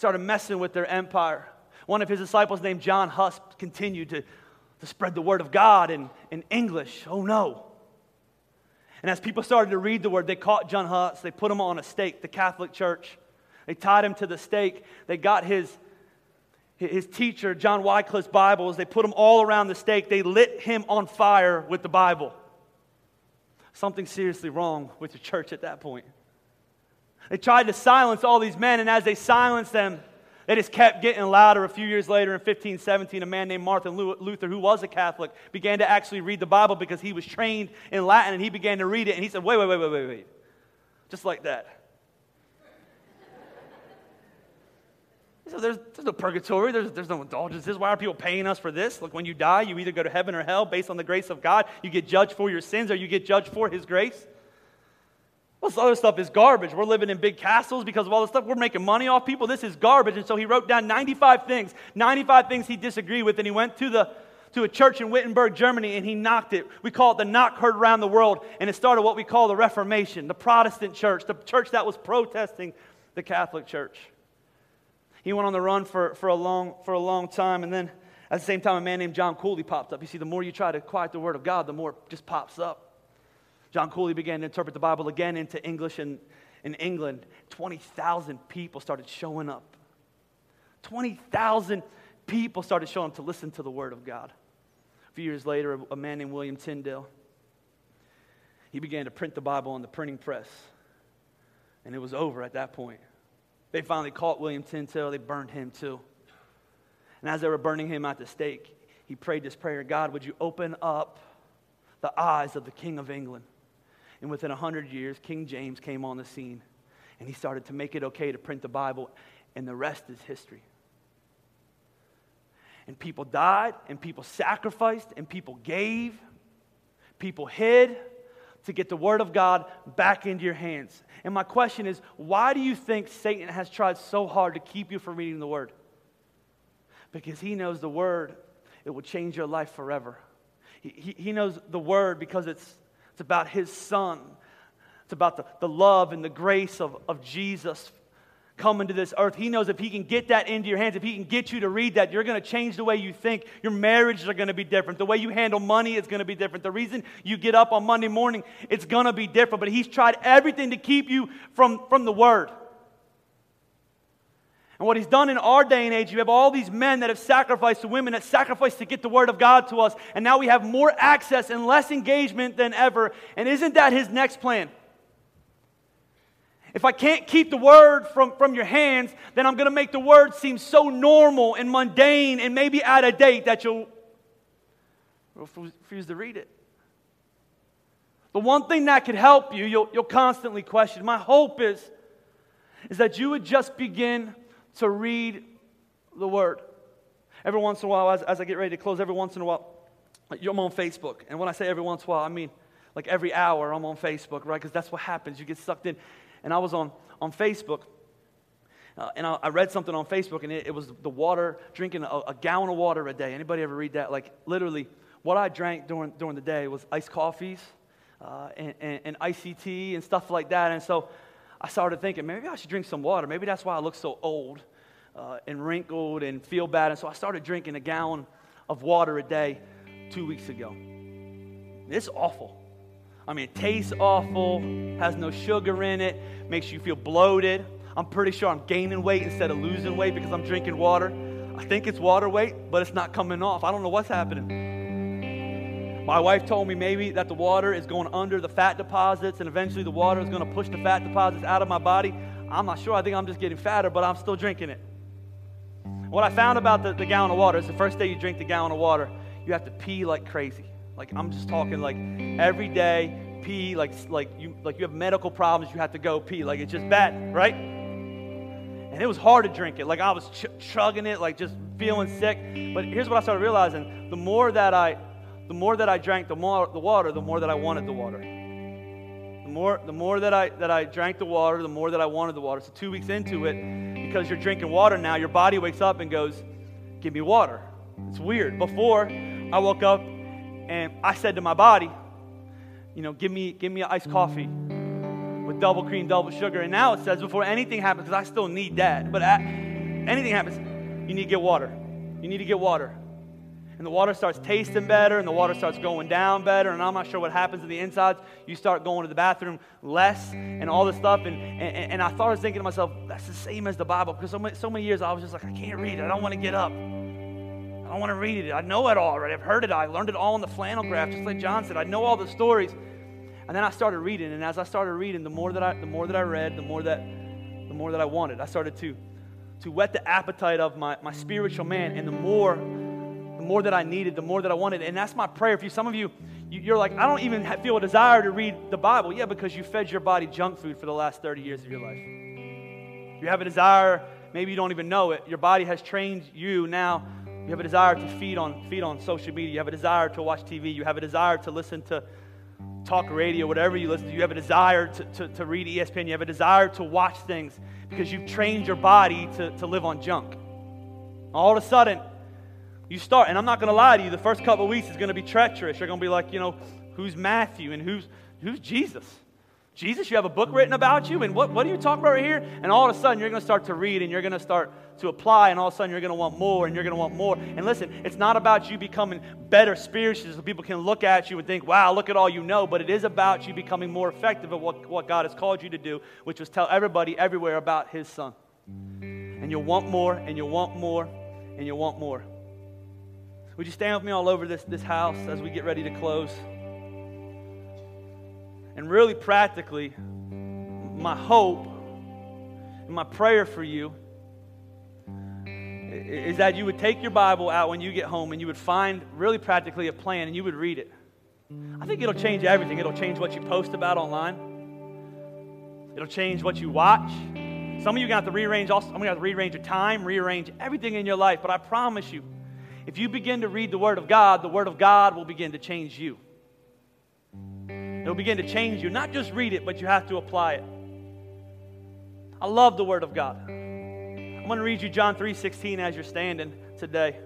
started messing with their empire. One of his disciples, named John Huss, continued to, to spread the word of God in, in English. Oh no. And as people started to read the word, they caught John Huss, they put him on a stake, the Catholic Church. They tied him to the stake. They got his, his teacher, John Wycliffe's Bibles, they put them all around the stake. They lit him on fire with the Bible. Something seriously wrong with the church at that point. They tried to silence all these men, and as they silenced them, They just kept getting louder. A few years later, in 1517, a man named Martin Luther, who was a Catholic, began to actually read the Bible because he was trained in Latin and he began to read it. And he said, Wait, wait, wait, wait, wait, wait. Just like that. [laughs] So there's, there's no purgatory, there's, there's no indulgences. Why are people paying us for this? Look, when you die, you either go to heaven or hell based on the grace of God. You get judged for your sins or you get judged for His grace. This other stuff is garbage. We're living in big castles because of all this stuff. We're making money off people. This is garbage. And so he wrote down 95 things, 95 things he disagreed with, and he went to the to a church in Wittenberg, Germany, and he knocked it. We call it the knock heard around the world, and it started what we call the Reformation, the Protestant church, the church that was protesting the Catholic Church. He went on the run for, for, a, long, for a long time, and then at the same time, a man named John Cooley popped up. You see, the more you try to quiet the Word of God, the more it just pops up. John Cooley began to interpret the Bible again into English in, in England. 20,000 people started showing up. 20,000 people started showing up to listen to the Word of God. A few years later, a man named William Tyndale, he began to print the Bible on the printing press. And it was over at that point. They finally caught William Tyndale. They burned him too. And as they were burning him at the stake, he prayed this prayer God, would you open up the eyes of the King of England? And within 100 years, King James came on the scene and he started to make it okay to print the Bible, and the rest is history. And people died, and people sacrificed, and people gave, people hid to get the Word of God back into your hands. And my question is why do you think Satan has tried so hard to keep you from reading the Word? Because he knows the Word, it will change your life forever. He, he, he knows the Word because it's it's about his son. It's about the, the love and the grace of, of Jesus coming to this earth. He knows if he can get that into your hands, if he can get you to read that, you're going to change the way you think. Your marriages are going to be different. The way you handle money is going to be different. The reason you get up on Monday morning, it's going to be different. But he's tried everything to keep you from, from the word. And what he's done in our day and age, you have all these men that have sacrificed to women that sacrificed to get the word of God to us. And now we have more access and less engagement than ever. And isn't that his next plan? If I can't keep the word from, from your hands, then I'm going to make the word seem so normal and mundane and maybe out of date that you'll refuse to read it. The one thing that could help you, you'll, you'll constantly question. My hope is, is that you would just begin to read the Word. Every once in a while, as, as I get ready to close, every once in a while, I'm on Facebook. And when I say every once in a while, I mean like every hour I'm on Facebook, right? Because that's what happens. You get sucked in. And I was on, on Facebook. Uh, and I, I, read something on Facebook, and it, it was the water, drinking a, a, gallon of water a day. Anybody ever read that? Like, literally, what I drank during, during the day was iced coffees uh, and, and, and ICT and stuff like that. And so I started thinking, maybe I should drink some water. Maybe that's why I look so old uh, and wrinkled and feel bad. And so I started drinking a gallon of water a day two weeks ago. It's awful. I mean, it tastes awful, has no sugar in it, makes you feel bloated. I'm pretty sure I'm gaining weight instead of losing weight because I'm drinking water. I think it's water weight, but it's not coming off. I don't know what's happening. My wife told me maybe that the water is going under the fat deposits and eventually the water is going to push the fat deposits out of my body. I'm not sure. I think I'm just getting fatter, but I'm still drinking it. What I found about the, the gallon of water is the first day you drink the gallon of water, you have to pee like crazy. Like I'm just talking like every day, pee like like you like you have medical problems, you have to go pee. Like it's just bad, right? And it was hard to drink it. Like I was ch- chugging it, like just feeling sick. But here's what I started realizing: the more that I the more that I drank the more the water, the more that I wanted the water. The more, the more that, I, that I drank the water, the more that I wanted the water. So, two weeks into it, because you're drinking water now, your body wakes up and goes, Give me water. It's weird. Before, I woke up and I said to my body, You know, give me, give me an iced coffee with double cream, double sugar. And now it says, Before anything happens, because I still need that, but anything happens, you need to get water. You need to get water and the water starts tasting better and the water starts going down better and i'm not sure what happens in the insides you start going to the bathroom less and all this stuff. And, and, and i thought i was thinking to myself that's the same as the bible because so many, so many years i was just like i can't read it. I don't want to get up. I don't want to read it. I know it all already i've heard it. I learned it all in the flannel graph just like john said. I know all the stories. And then i started reading and as i started reading the more that i the more that i read the more that the more that i wanted. I started to to whet the appetite of my, my spiritual man. And the more, more that I needed, the more that I wanted. And that's my prayer for you. Some of you, you're like, I don't even feel a desire to read the Bible. Yeah, because you fed your body junk food for the last 30 years of your life. You have a desire, maybe you don't even know it. Your body has trained you now. You have a desire to feed on, feed on social media. You have a desire to watch TV. You have a desire to listen to talk radio, whatever you listen to. You have a desire to, to, to read ESPN. You have a desire to watch things because you've trained your body to, to live on junk. All of a sudden, you start, and I'm not going to lie to you, the first couple weeks is going to be treacherous. You're going to be like, you know, who's Matthew and who's, who's Jesus? Jesus, you have a book written about you, and what, what are you talking about right here? And all of a sudden, you're going to start to read and you're going to start to apply, and all of a sudden, you're going to want more and you're going to want more. And listen, it's not about you becoming better spiritually so people can look at you and think, wow, look at all you know, but it is about you becoming more effective at what, what God has called you to do, which was tell everybody everywhere about His Son. And you'll want more, and you'll want more, and you'll want more. Would you stand with me all over this, this house as we get ready to close? And really practically, my hope and my prayer for you is that you would take your Bible out when you get home and you would find really practically a plan and you would read it. I think it'll change everything. It'll change what you post about online. It'll change what you watch. Some of you have to rearrange also, I'm to have to rearrange your time, rearrange everything in your life. But I promise you, if you begin to read the Word of God, the Word of God will begin to change you. It'll begin to change you. Not just read it, but you have to apply it. I love the Word of God. I'm going to read you John 3:16 as you're standing today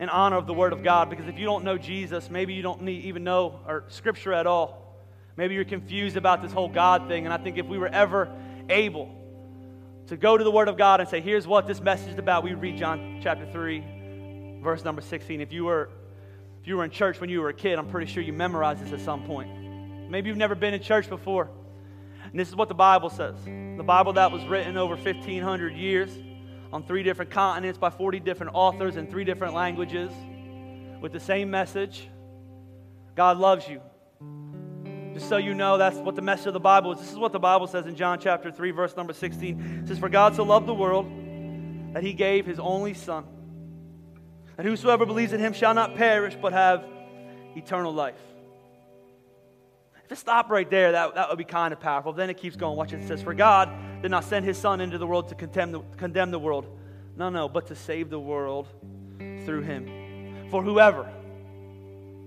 in honor of the Word of God. Because if you don't know Jesus, maybe you don't need, even know or Scripture at all. Maybe you're confused about this whole God thing. And I think if we were ever able to go to the Word of God and say, here's what this message is about, we read John chapter 3, verse number 16. If you were if you were in church when you were a kid, I'm pretty sure you memorized this at some point. Maybe you've never been in church before. And this is what the Bible says. The Bible that was written over 1,500 years on three different continents by 40 different authors in three different languages with the same message God loves you. Just so you know, that's what the message of the Bible is. This is what the Bible says in John chapter 3, verse number 16. It says, For God so loved the world that he gave his only Son and whosoever believes in him shall not perish, but have eternal life. If it stopped right there, that, that would be kind of powerful. Then it keeps going. Watch it. It says, For God did not send his Son into the world to condemn the, condemn the world. No, no, but to save the world through him. For whoever,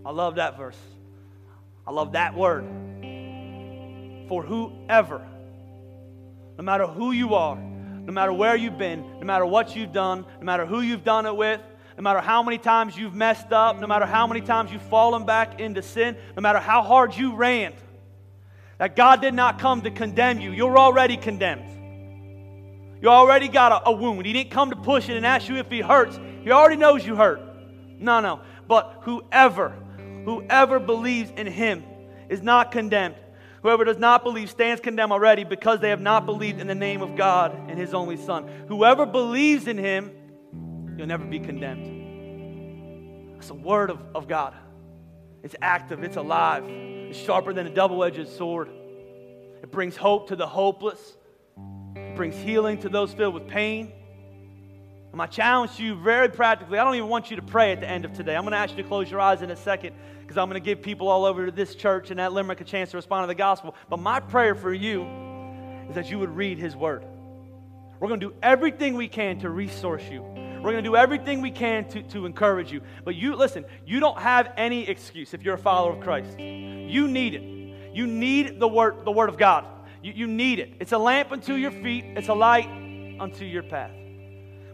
I love that verse. I love that word. For whoever, no matter who you are, no matter where you've been, no matter what you've done, no matter who you've done it with, no matter how many times you've messed up, no matter how many times you've fallen back into sin, no matter how hard you ran, that God did not come to condemn you. You're already condemned. You already got a, a, wound. He didn't come to push it and ask you if he hurts. He already knows you hurt. No, no. But whoever, whoever believes in him is not condemned. Whoever does not believe stands condemned already because they have not believed in the name of God and his only Son. Whoever believes in him You'll never be condemned. It's the word of, of God. It's active, it's alive, it's sharper than a double edged sword. It brings hope to the hopeless, it brings healing to those filled with pain. And my challenge to you, very practically, I don't even want you to pray at the end of today. I'm going to ask you to close your eyes in a second because I'm going to give people all over this church and that Limerick a chance to respond to the gospel. But my prayer for you is that you would read His Word. We're going to do everything we can to resource you. We're going to do everything we can to, to encourage you. But you, listen, you don't have any excuse if you're a follower of Christ. You need it. You need the word, the word of God. You, you need it. It's a lamp unto your feet, it's a light unto your path.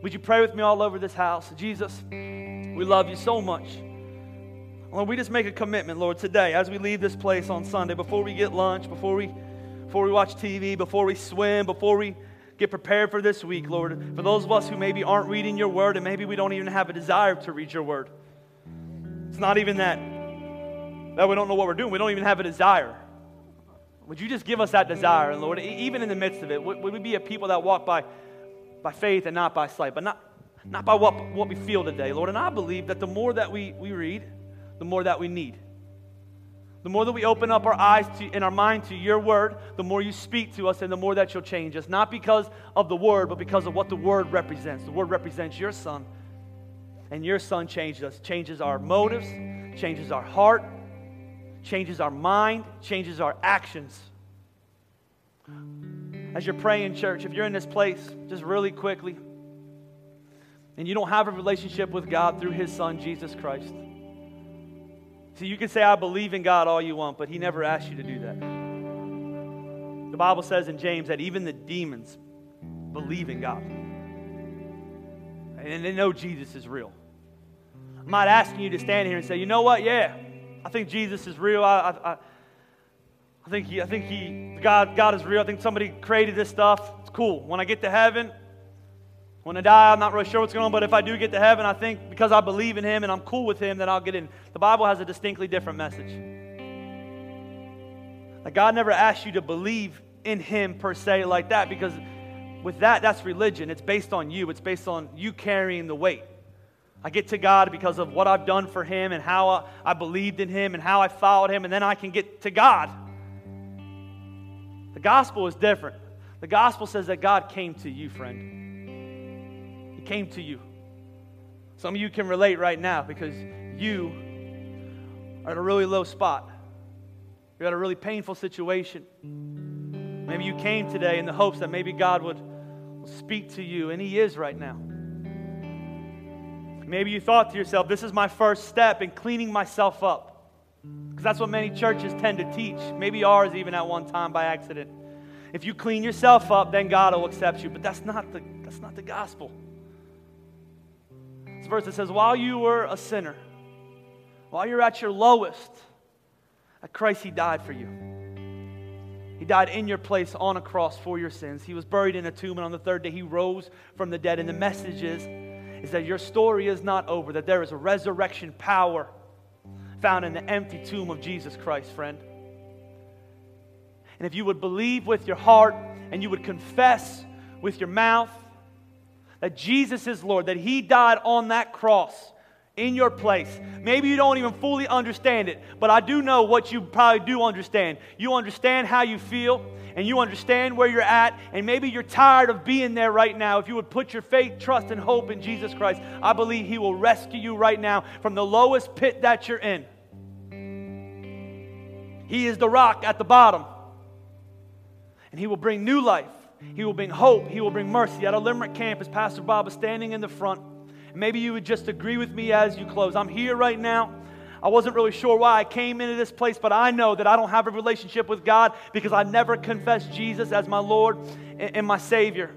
Would you pray with me all over this house? Jesus, we love you so much. Lord, we just make a commitment, Lord, today as we leave this place on Sunday, before we get lunch, before we, before we watch TV, before we swim, before we get prepared for this week, Lord. For those of us who maybe aren't reading your word and maybe we don't even have a desire to read your word. It's not even that that we don't know what we're doing. We don't even have a desire. Would you just give us that desire, and Lord, even in the midst of it, would, we be a people that walk by, by faith and not by sight, but not, not by what, what we feel today, Lord? And I believe that the more that we, we read, the more that we need. The more that we open up our eyes to, and our mind to your word, the more you speak to us and the more that you'll change us. Not because of the word, but because of what the word represents. The word represents your son. And your son changes us, changes our motives, changes our heart, changes our mind, changes our actions. As you're praying, church, if you're in this place, just really quickly, and you don't have a relationship with God through his son, Jesus Christ. See, you can say, I believe in God all you want, but he never asked you to do that. The Bible says in James that even the demons believe in God. And they know Jesus is real. I'm not asking you to stand here and say, you know what? Yeah, I think Jesus is real. I, I, I think he, I think he, God, God is real. I think somebody created this stuff. It's cool. When I get to heaven, when I die, I'm not really sure what's going on, but if I do get to heaven, I think because I believe in him and I'm cool with him, then I'll get in. The Bible has a distinctly different message. Like God never asked you to believe in him per se like that because with that, that's religion. It's based on you, it's based on you carrying the weight. I get to God because of what I've done for Him and how I, I believed in Him and how I followed Him, and then I can get to God. The gospel is different. The gospel says that God came to you, friend. Came to you. Some of you can relate right now because you are at a really low spot. You're at a really painful situation. Maybe you came today in the hopes that maybe God would speak to you, and He is right now. Maybe you thought to yourself, this is my first step in cleaning myself up. Because that's what many churches tend to teach. Maybe ours, even at one time by accident. If you clean yourself up, then God will accept you. But that's not the, that's not the gospel. Verse that says, while you were a sinner, while you're at your lowest, at Christ, He died for you. He died in your place on a cross for your sins. He was buried in a tomb, and on the third day, He rose from the dead. And the message is, is that your story is not over, that there is a resurrection power found in the empty tomb of Jesus Christ, friend. And if you would believe with your heart and you would confess with your mouth that Jesus is Lord, that He died on that cross in your place. Maybe you don't even fully understand it, but I do know what you probably do understand. You understand how you feel, and you understand where you're at, and maybe you're tired of being there right now. If you would put your faith, trust, and hope in Jesus Christ, I believe He will rescue you right now from the lowest pit that you're in. He is the rock at the bottom, and He will bring new life. He will bring hope. He will bring mercy. At a Limerick campus, Pastor Bob is standing in the front. Maybe you would just agree with me as you close. I'm here right now. I wasn't really sure why I came into this place, but I know that I don't have a relationship with God because I never confessed Jesus as my Lord and my Savior.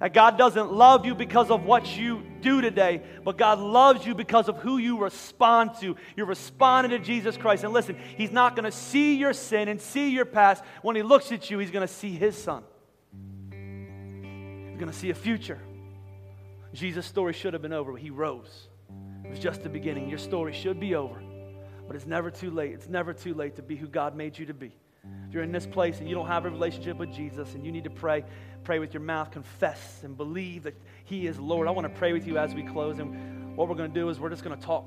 That God doesn't love you because of what you do today, but God loves you because of who you respond to. You're responding to Jesus Christ. And listen, He's not going to see your sin and see your past. When He looks at you, He's going to see His Son. He's going to see a future. Jesus' story should have been over, but He rose. It was just the beginning. Your story should be over, but it's never too late. It's never too late to be who God made you to be. If you're in this place and you don't have a relationship with Jesus and you need to pray, pray with your mouth, confess and believe that He is Lord. I want to pray with you as we close. And what we're going to do is we're just going to talk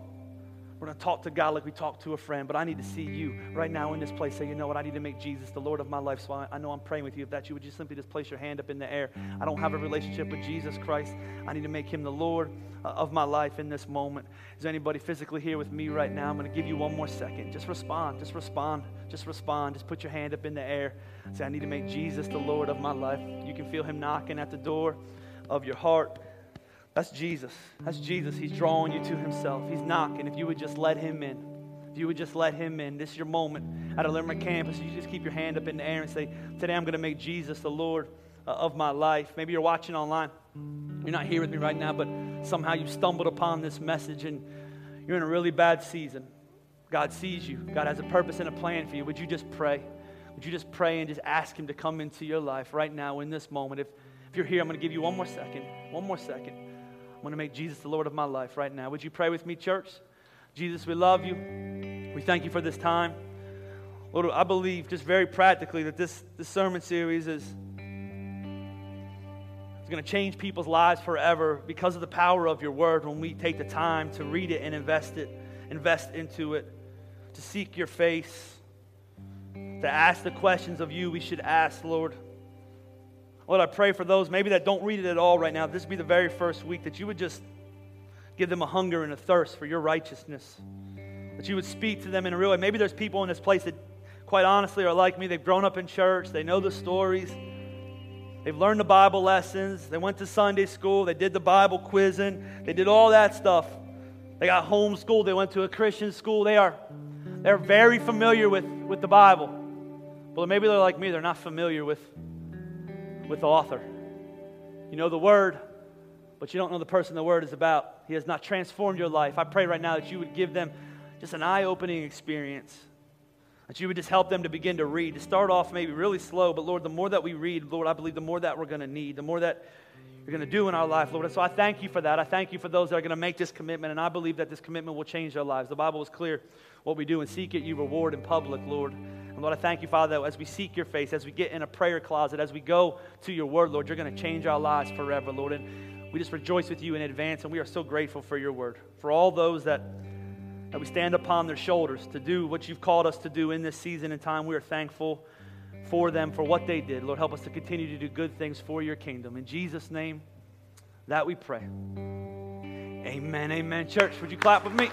we're going to talk to God like we talk to a friend, but I need to see you right now in this place. Say, you know what? I need to make Jesus the Lord of my life. So I, I know I'm praying with you. If that you would just simply just place your hand up in the air. I don't have a relationship with Jesus Christ. I need to make him the Lord uh, of my life in this moment. Is anybody physically here with me right now? I'm going to give you one more second. Just respond. Just respond. Just respond. Just put your hand up in the air. Say, I need to make Jesus the Lord of my life. You can feel him knocking at the door of your heart. That's Jesus. That's Jesus. He's drawing you to himself. He's knocking. If you would just let him in. If you would just let him in. This is your moment at a Limerick campus. You just keep your hand up in the air and say, Today I'm going to make Jesus the Lord uh, of my life. Maybe you're watching online. You're not here with me right now, but somehow you stumbled upon this message and you're in a really bad season. God sees you. God has a purpose and a plan for you. Would you just pray? Would you just pray and just ask Him to come into your life right now in this moment? If, if you're here, I'm going to give you one more second. One more second. I'm going to make Jesus the Lord of my life right now. Would you pray with me, church? Jesus, we love you. We thank you for this time. Lord, I believe just very practically that this, this sermon series is, is going to change people's lives forever because of the power of your word when we take the time to read it and invest it, invest into it, to seek your face, to ask the questions of you we should ask, Lord. Lord, I pray for those maybe that don't read it at all right now. This be the very first week that you would just give them a hunger and a thirst for your righteousness. That you would speak to them in a real way. Maybe there's people in this place that, quite honestly, are like me. They've grown up in church, they know the stories, they've learned the Bible lessons, they went to Sunday school, they did the Bible quizzing, they did all that stuff. They got homeschooled, they went to a Christian school. They are they're very familiar with, with the Bible. But maybe they're like me, they're not familiar with, with the author. You know the word, but you don't know the person the word is about. He has not transformed your life. I pray right now that you would give them just an eye opening experience. That you would just help them to begin to read, to start off maybe really slow, but Lord, the more that we read, Lord, I believe the more that we're going to need, the more that you're going to do in our life, Lord. And so I thank you for that. I thank you for those that are going to make this commitment, and I believe that this commitment will change their lives. The Bible is clear what we do and seek it, you reward in public, Lord. And Lord, I thank you, Father, that as we seek your face, as we get in a prayer closet, as we go to your word, Lord, you're going to change our lives forever, Lord. And we just rejoice with you in advance, and we are so grateful for your word. For all those that, that we stand upon their shoulders to do what you've called us to do in this season and time, we are thankful for them, for what they did. Lord, help us to continue to do good things for your kingdom. In Jesus' name, that we pray. Amen, amen. Church, would you clap with me?